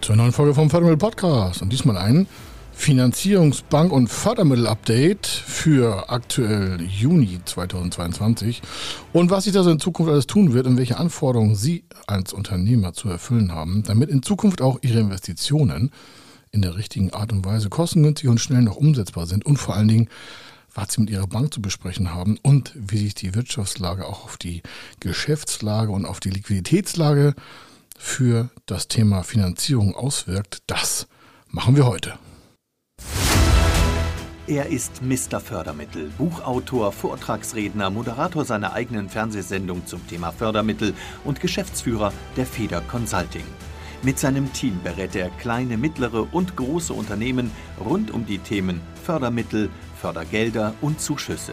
zur neuen Folge vom Fördermittel Podcast. Und diesmal ein Finanzierungsbank- und Fördermittel-Update für aktuell Juni 2022 und was sich da so in Zukunft alles tun wird und welche Anforderungen Sie als Unternehmer zu erfüllen haben, damit in Zukunft auch Ihre Investitionen in der richtigen Art und Weise kostengünstig und schnell noch umsetzbar sind und vor allen Dingen, was Sie mit Ihrer Bank zu besprechen haben und wie sich die Wirtschaftslage auch auf die Geschäftslage und auf die Liquiditätslage für das Thema Finanzierung auswirkt, das machen wir heute. Er ist Mr. Fördermittel, Buchautor, Vortragsredner, Moderator seiner eigenen Fernsehsendung zum Thema Fördermittel und Geschäftsführer der Feder Consulting. Mit seinem Team berät er kleine, mittlere und große Unternehmen rund um die Themen Fördermittel, Fördergelder und Zuschüsse.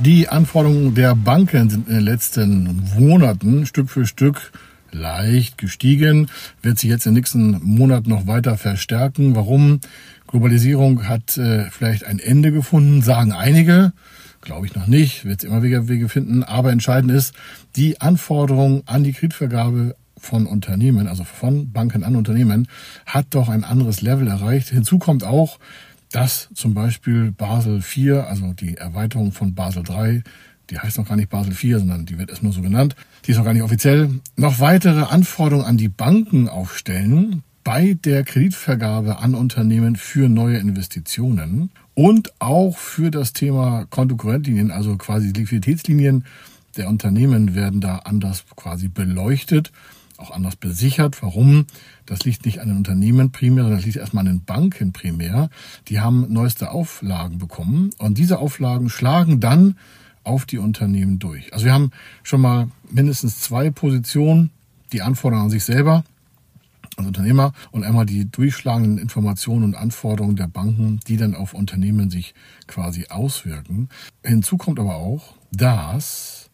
Die Anforderungen der Banken sind in den letzten Monaten Stück für Stück leicht gestiegen, wird sich jetzt in den nächsten Monaten noch weiter verstärken. Warum? Globalisierung hat äh, vielleicht ein Ende gefunden, sagen einige. Glaube ich noch nicht, wird es immer wieder Wege finden. Aber entscheidend ist, die Anforderung an die Kreditvergabe von Unternehmen, also von Banken an Unternehmen, hat doch ein anderes Level erreicht. Hinzu kommt auch, dass zum Beispiel Basel IV, also die Erweiterung von Basel III, die heißt noch gar nicht Basel IV, sondern die wird erst nur so genannt, die ist noch gar nicht offiziell, noch weitere Anforderungen an die Banken aufstellen, bei der Kreditvergabe an Unternehmen für neue Investitionen und auch für das Thema Kontokorrentlinien, also quasi Liquiditätslinien der Unternehmen werden da anders quasi beleuchtet, auch anders besichert. Warum? Das liegt nicht an den Unternehmen primär, sondern das liegt erstmal an den Banken primär. Die haben neueste Auflagen bekommen und diese Auflagen schlagen dann auf die Unternehmen durch. Also wir haben schon mal mindestens zwei Positionen, die Anforderungen an sich selber als Unternehmer und einmal die durchschlagenden Informationen und Anforderungen der Banken, die dann auf Unternehmen sich quasi auswirken. Hinzu kommt aber auch, dass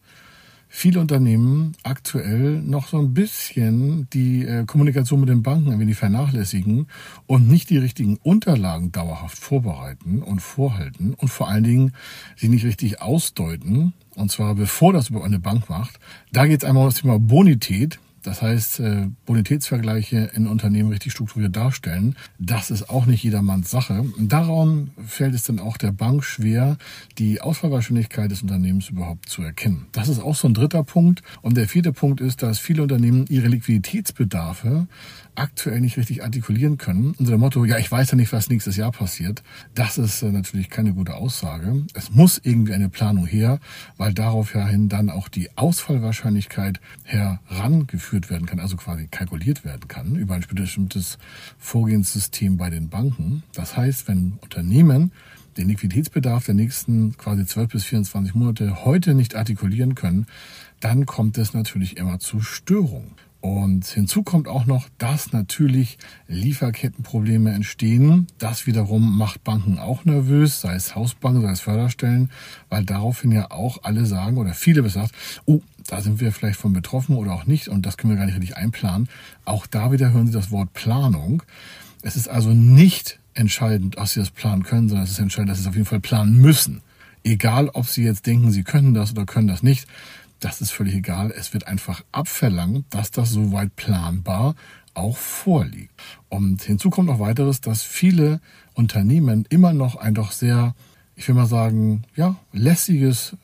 viele Unternehmen aktuell noch so ein bisschen die äh, Kommunikation mit den Banken ein wenig vernachlässigen und nicht die richtigen Unterlagen dauerhaft vorbereiten und vorhalten und vor allen Dingen sie nicht richtig ausdeuten, und zwar bevor das über eine Bank macht. Da geht es einmal um das Thema Bonität. Das heißt, äh, Bonitätsvergleiche in Unternehmen richtig strukturiert darstellen, das ist auch nicht jedermanns Sache. Daran fällt es dann auch der Bank schwer, die Ausfallwahrscheinlichkeit des Unternehmens überhaupt zu erkennen. Das ist auch so ein dritter Punkt. Und der vierte Punkt ist, dass viele Unternehmen ihre Liquiditätsbedarfe aktuell nicht richtig artikulieren können. Unser Motto, ja, ich weiß ja nicht, was nächstes Jahr passiert. Das ist äh, natürlich keine gute Aussage. Es muss irgendwie eine Planung her, weil daraufhin dann auch die Ausfallwahrscheinlichkeit herangeführt werden kann, also quasi kalkuliert werden kann über ein bestimmtes Vorgehenssystem bei den Banken. Das heißt, wenn Unternehmen den Liquiditätsbedarf der nächsten quasi 12 bis 24 Monate heute nicht artikulieren können, dann kommt es natürlich immer zu Störungen. Und hinzu kommt auch noch, dass natürlich Lieferkettenprobleme entstehen. Das wiederum macht Banken auch nervös, sei es Hausbanken, sei es Förderstellen, weil daraufhin ja auch alle sagen oder viele besagt, oh, da sind wir vielleicht von betroffen oder auch nicht und das können wir gar nicht richtig einplanen. Auch da wieder hören Sie das Wort Planung. Es ist also nicht entscheidend, dass Sie das planen können, sondern es ist entscheidend, dass Sie es auf jeden Fall planen müssen. Egal, ob Sie jetzt denken, Sie können das oder können das nicht das ist völlig egal. Es wird einfach abverlangt, dass das soweit planbar auch vorliegt. Und hinzu kommt noch weiteres, dass viele Unternehmen immer noch ein doch sehr, ich will mal sagen, ja, lässiges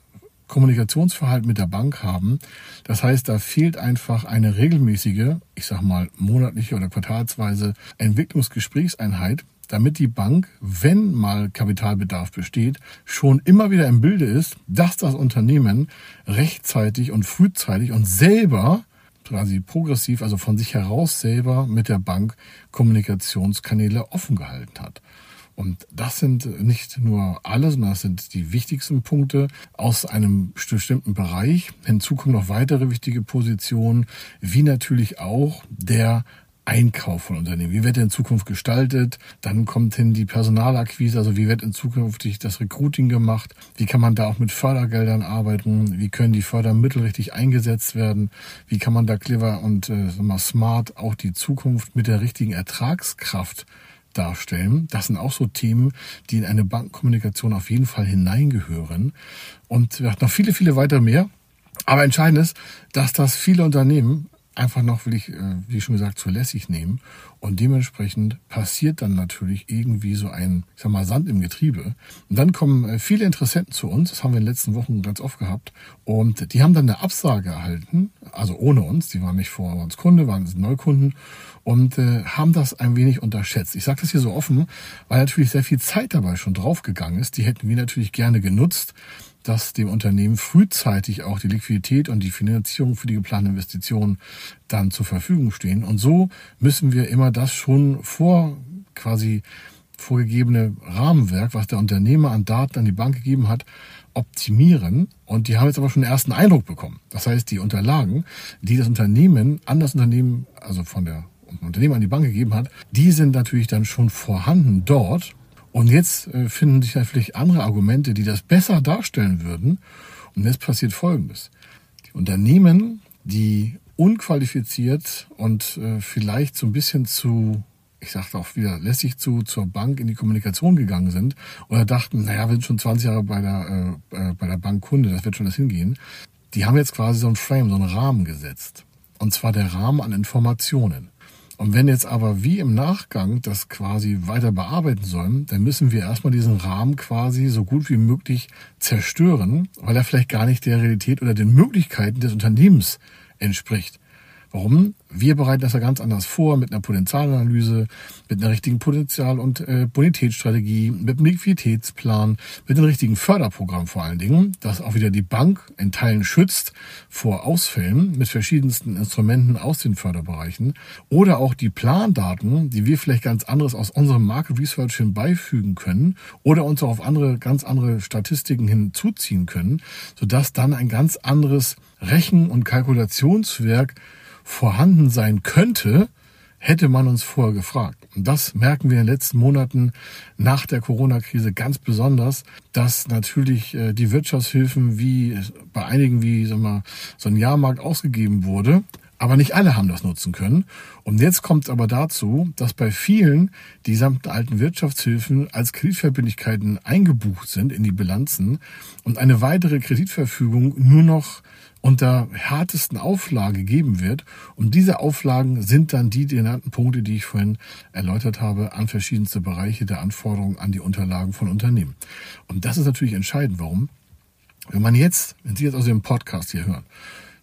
Kommunikationsverhalten mit der Bank haben. Das heißt, da fehlt einfach eine regelmäßige, ich sag mal monatliche oder quartalsweise Entwicklungsgesprächseinheit, damit die Bank, wenn mal Kapitalbedarf besteht, schon immer wieder im Bilde ist, dass das Unternehmen rechtzeitig und frühzeitig und selber quasi progressiv, also von sich heraus selber mit der Bank Kommunikationskanäle offen gehalten hat. Und das sind nicht nur alle, sondern das sind die wichtigsten Punkte aus einem bestimmten Bereich. Hinzu kommen noch weitere wichtige Positionen, wie natürlich auch der Einkauf von Unternehmen. Wie wird er in Zukunft gestaltet? Dann kommt hin die Personalakquise, also wie wird in Zukunft das Recruiting gemacht? Wie kann man da auch mit Fördergeldern arbeiten? Wie können die Fördermittel richtig eingesetzt werden? Wie kann man da clever und äh, smart auch die Zukunft mit der richtigen Ertragskraft darstellen. Das sind auch so Themen, die in eine Bankenkommunikation auf jeden Fall hineingehören. Und noch viele, viele weiter mehr. Aber entscheidend ist, dass das viele Unternehmen einfach noch, will ich, äh, wie schon gesagt, zu lässig nehmen. Und dementsprechend passiert dann natürlich irgendwie so ein, ich sag mal, Sand im Getriebe. Und dann kommen äh, viele Interessenten zu uns, das haben wir in den letzten Wochen ganz oft gehabt. Und die haben dann eine Absage erhalten, also ohne uns, die waren nicht vor uns Kunde, waren Neukunden und äh, haben das ein wenig unterschätzt. Ich sage das hier so offen, weil natürlich sehr viel Zeit dabei schon draufgegangen ist. Die hätten wir natürlich gerne genutzt dass dem Unternehmen frühzeitig auch die Liquidität und die Finanzierung für die geplanten Investitionen dann zur Verfügung stehen. Und so müssen wir immer das schon vor quasi vorgegebene Rahmenwerk, was der Unternehmer an Daten an die Bank gegeben hat, optimieren. Und die haben jetzt aber schon einen ersten Eindruck bekommen. Das heißt, die Unterlagen, die das Unternehmen an das Unternehmen, also von der Unternehmen an die Bank gegeben hat, die sind natürlich dann schon vorhanden dort und jetzt äh, finden sich natürlich andere Argumente, die das besser darstellen würden. Und jetzt passiert Folgendes. Die Unternehmen, die unqualifiziert und äh, vielleicht so ein bisschen zu, ich sagte auch wieder, lässig zu, zur Bank in die Kommunikation gegangen sind oder dachten, naja, wir sind schon 20 Jahre bei der, äh, bei der Bank Kunde, das wird schon das hingehen. Die haben jetzt quasi so ein Frame, so einen Rahmen gesetzt. Und zwar der Rahmen an Informationen. Und wenn jetzt aber wie im Nachgang das quasi weiter bearbeiten sollen, dann müssen wir erstmal diesen Rahmen quasi so gut wie möglich zerstören, weil er vielleicht gar nicht der Realität oder den Möglichkeiten des Unternehmens entspricht. Warum? Wir bereiten das ja ganz anders vor, mit einer Potenzialanalyse, mit einer richtigen Potenzial- und äh, Bonitätsstrategie, mit einem Liquiditätsplan, mit einem richtigen Förderprogramm vor allen Dingen, das auch wieder die Bank in Teilen schützt vor Ausfällen mit verschiedensten Instrumenten aus den Förderbereichen oder auch die Plandaten, die wir vielleicht ganz anderes aus unserem Market Research hinbeifügen können oder uns auch auf andere, ganz andere Statistiken hinzuziehen können, sodass dann ein ganz anderes Rechen- und Kalkulationswerk vorhanden sein könnte, hätte man uns vorher gefragt. Und das merken wir in den letzten Monaten nach der Corona-Krise ganz besonders, dass natürlich äh, die Wirtschaftshilfen wie bei einigen wie sagen wir, so ein Jahrmarkt ausgegeben wurde. Aber nicht alle haben das nutzen können. Und jetzt kommt es aber dazu, dass bei vielen die gesamten alten Wirtschaftshilfen als Kreditverbindlichkeiten eingebucht sind in die Bilanzen und eine weitere Kreditverfügung nur noch unter härtesten Auflagen gegeben wird. Und diese Auflagen sind dann die genannten Punkte, die ich vorhin erläutert habe, an verschiedenste Bereiche der Anforderungen an die Unterlagen von Unternehmen. Und das ist natürlich entscheidend. Warum? Wenn man jetzt, wenn Sie jetzt aus dem Podcast hier hören,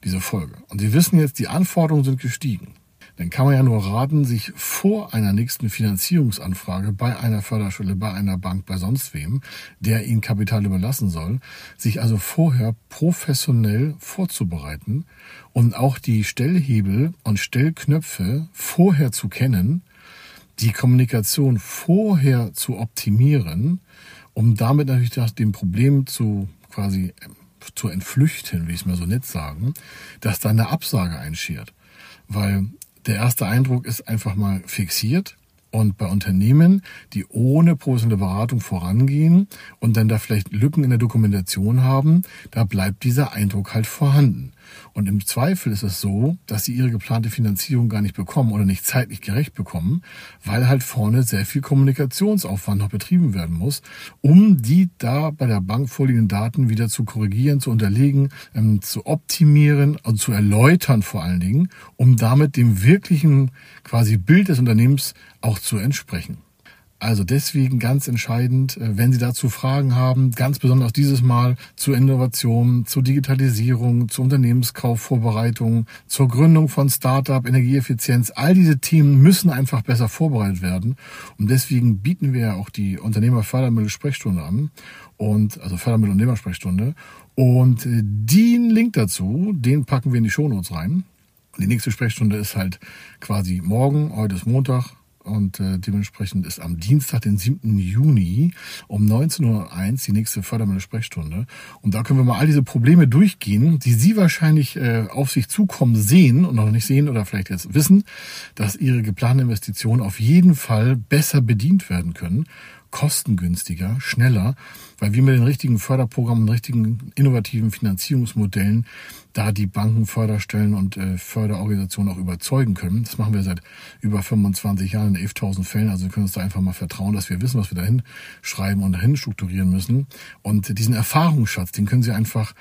diese Folge, und Sie wissen jetzt, die Anforderungen sind gestiegen, dann kann man ja nur raten, sich vor einer nächsten Finanzierungsanfrage bei einer Förderschule, bei einer Bank, bei sonst wem, der Ihnen Kapital überlassen soll, sich also vorher professionell vorzubereiten und auch die Stellhebel und Stellknöpfe vorher zu kennen, die Kommunikation vorher zu optimieren, um damit natürlich das, dem Problem zu quasi zu entflüchten, wie ich es mir so nett sagen, dass da eine Absage einschert. Weil der erste Eindruck ist einfach mal fixiert. Und bei Unternehmen, die ohne professionelle Beratung vorangehen und dann da vielleicht Lücken in der Dokumentation haben, da bleibt dieser Eindruck halt vorhanden. Und im Zweifel ist es so, dass sie ihre geplante Finanzierung gar nicht bekommen oder nicht zeitlich gerecht bekommen, weil halt vorne sehr viel Kommunikationsaufwand noch betrieben werden muss, um die da bei der Bank vorliegenden Daten wieder zu korrigieren, zu unterlegen, ähm, zu optimieren und zu erläutern vor allen Dingen, um damit dem wirklichen quasi Bild des Unternehmens auch zu entsprechen. Also deswegen ganz entscheidend, äh, wenn Sie dazu Fragen haben, ganz besonders dieses Mal zur Innovation, zur Digitalisierung, zur Unternehmenskaufvorbereitung, zur Gründung von Startup, Energieeffizienz, all diese Themen müssen einfach besser vorbereitet werden. Und deswegen bieten wir ja auch die Unternehmerfördermittel-Sprechstunde an und also Fördermittel-Unternehmersprechstunde. Und äh, den Link dazu, den packen wir in die Shownotes rein. Und die nächste Sprechstunde ist halt quasi morgen, heute ist Montag, und äh, dementsprechend ist am Dienstag, den 7. Juni um 19.01 Uhr die nächste Fördermittel-Sprechstunde. Und da können wir mal all diese Probleme durchgehen, die Sie wahrscheinlich äh, auf sich zukommen sehen und noch nicht sehen oder vielleicht jetzt wissen, dass Ihre geplanten Investitionen auf jeden Fall besser bedient werden können kostengünstiger, schneller, weil wir mit den richtigen Förderprogrammen, richtigen innovativen Finanzierungsmodellen da die Banken, Förderstellen und äh, Förderorganisationen auch überzeugen können. Das machen wir seit über 25 Jahren in 11.000 Fällen. Also wir können uns da einfach mal vertrauen, dass wir wissen, was wir dahin schreiben und dahin strukturieren müssen. Und diesen Erfahrungsschatz, den können Sie einfach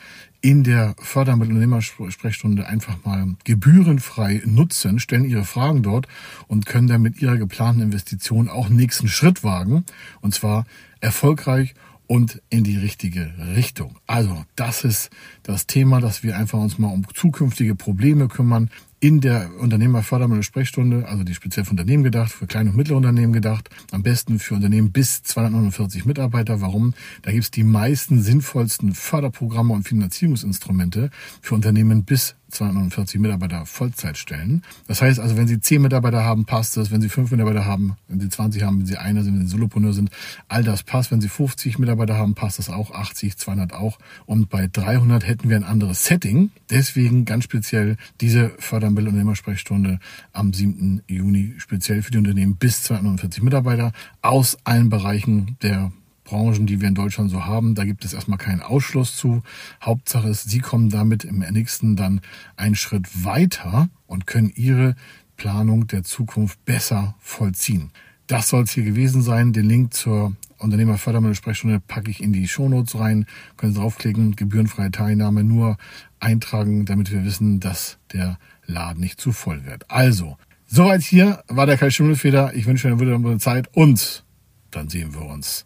in der Fördermittelunternehmersprechstunde einfach mal gebührenfrei nutzen, stellen Ihre Fragen dort und können dann mit Ihrer geplanten Investition auch nächsten Schritt wagen. Und zwar erfolgreich und in die richtige Richtung. Also, das ist das Thema, dass wir einfach uns mal um zukünftige Probleme kümmern, in der Unternehmerfördermittel Sprechstunde, also die speziell für Unternehmen gedacht, für kleine und mittlere Unternehmen gedacht, am besten für Unternehmen bis 249 Mitarbeiter. Warum? Da gibt's die meisten sinnvollsten Förderprogramme und Finanzierungsinstrumente für Unternehmen bis 249 Mitarbeiter Vollzeitstellen. Das heißt also, wenn Sie 10 Mitarbeiter haben, passt das. Wenn Sie 5 Mitarbeiter haben, wenn Sie 20 haben, wenn Sie einer sind, wenn Sie Solopreneur sind, all das passt. Wenn Sie 50 Mitarbeiter haben, passt das auch. 80, 200 auch. Und bei 300 hätten wir ein anderes Setting. Deswegen ganz speziell diese Fördermittel- und Unternehmersprechstunde am 7. Juni speziell für die Unternehmen bis 249 Mitarbeiter aus allen Bereichen der Branchen, die wir in Deutschland so haben. Da gibt es erstmal keinen Ausschluss zu. Hauptsache ist, Sie kommen damit im nächsten dann einen Schritt weiter und können Ihre Planung der Zukunft besser vollziehen. Das soll es hier gewesen sein. Den Link zur Unternehmerfördermittel-Sprechstunde packe ich in die Shownotes rein. Können Sie draufklicken, gebührenfreie Teilnahme nur eintragen, damit wir wissen, dass der Laden nicht zu voll wird. Also, soweit hier war der Kai Schimmelfeder. Ich wünsche Ihnen eine wunderbare Zeit und dann sehen wir uns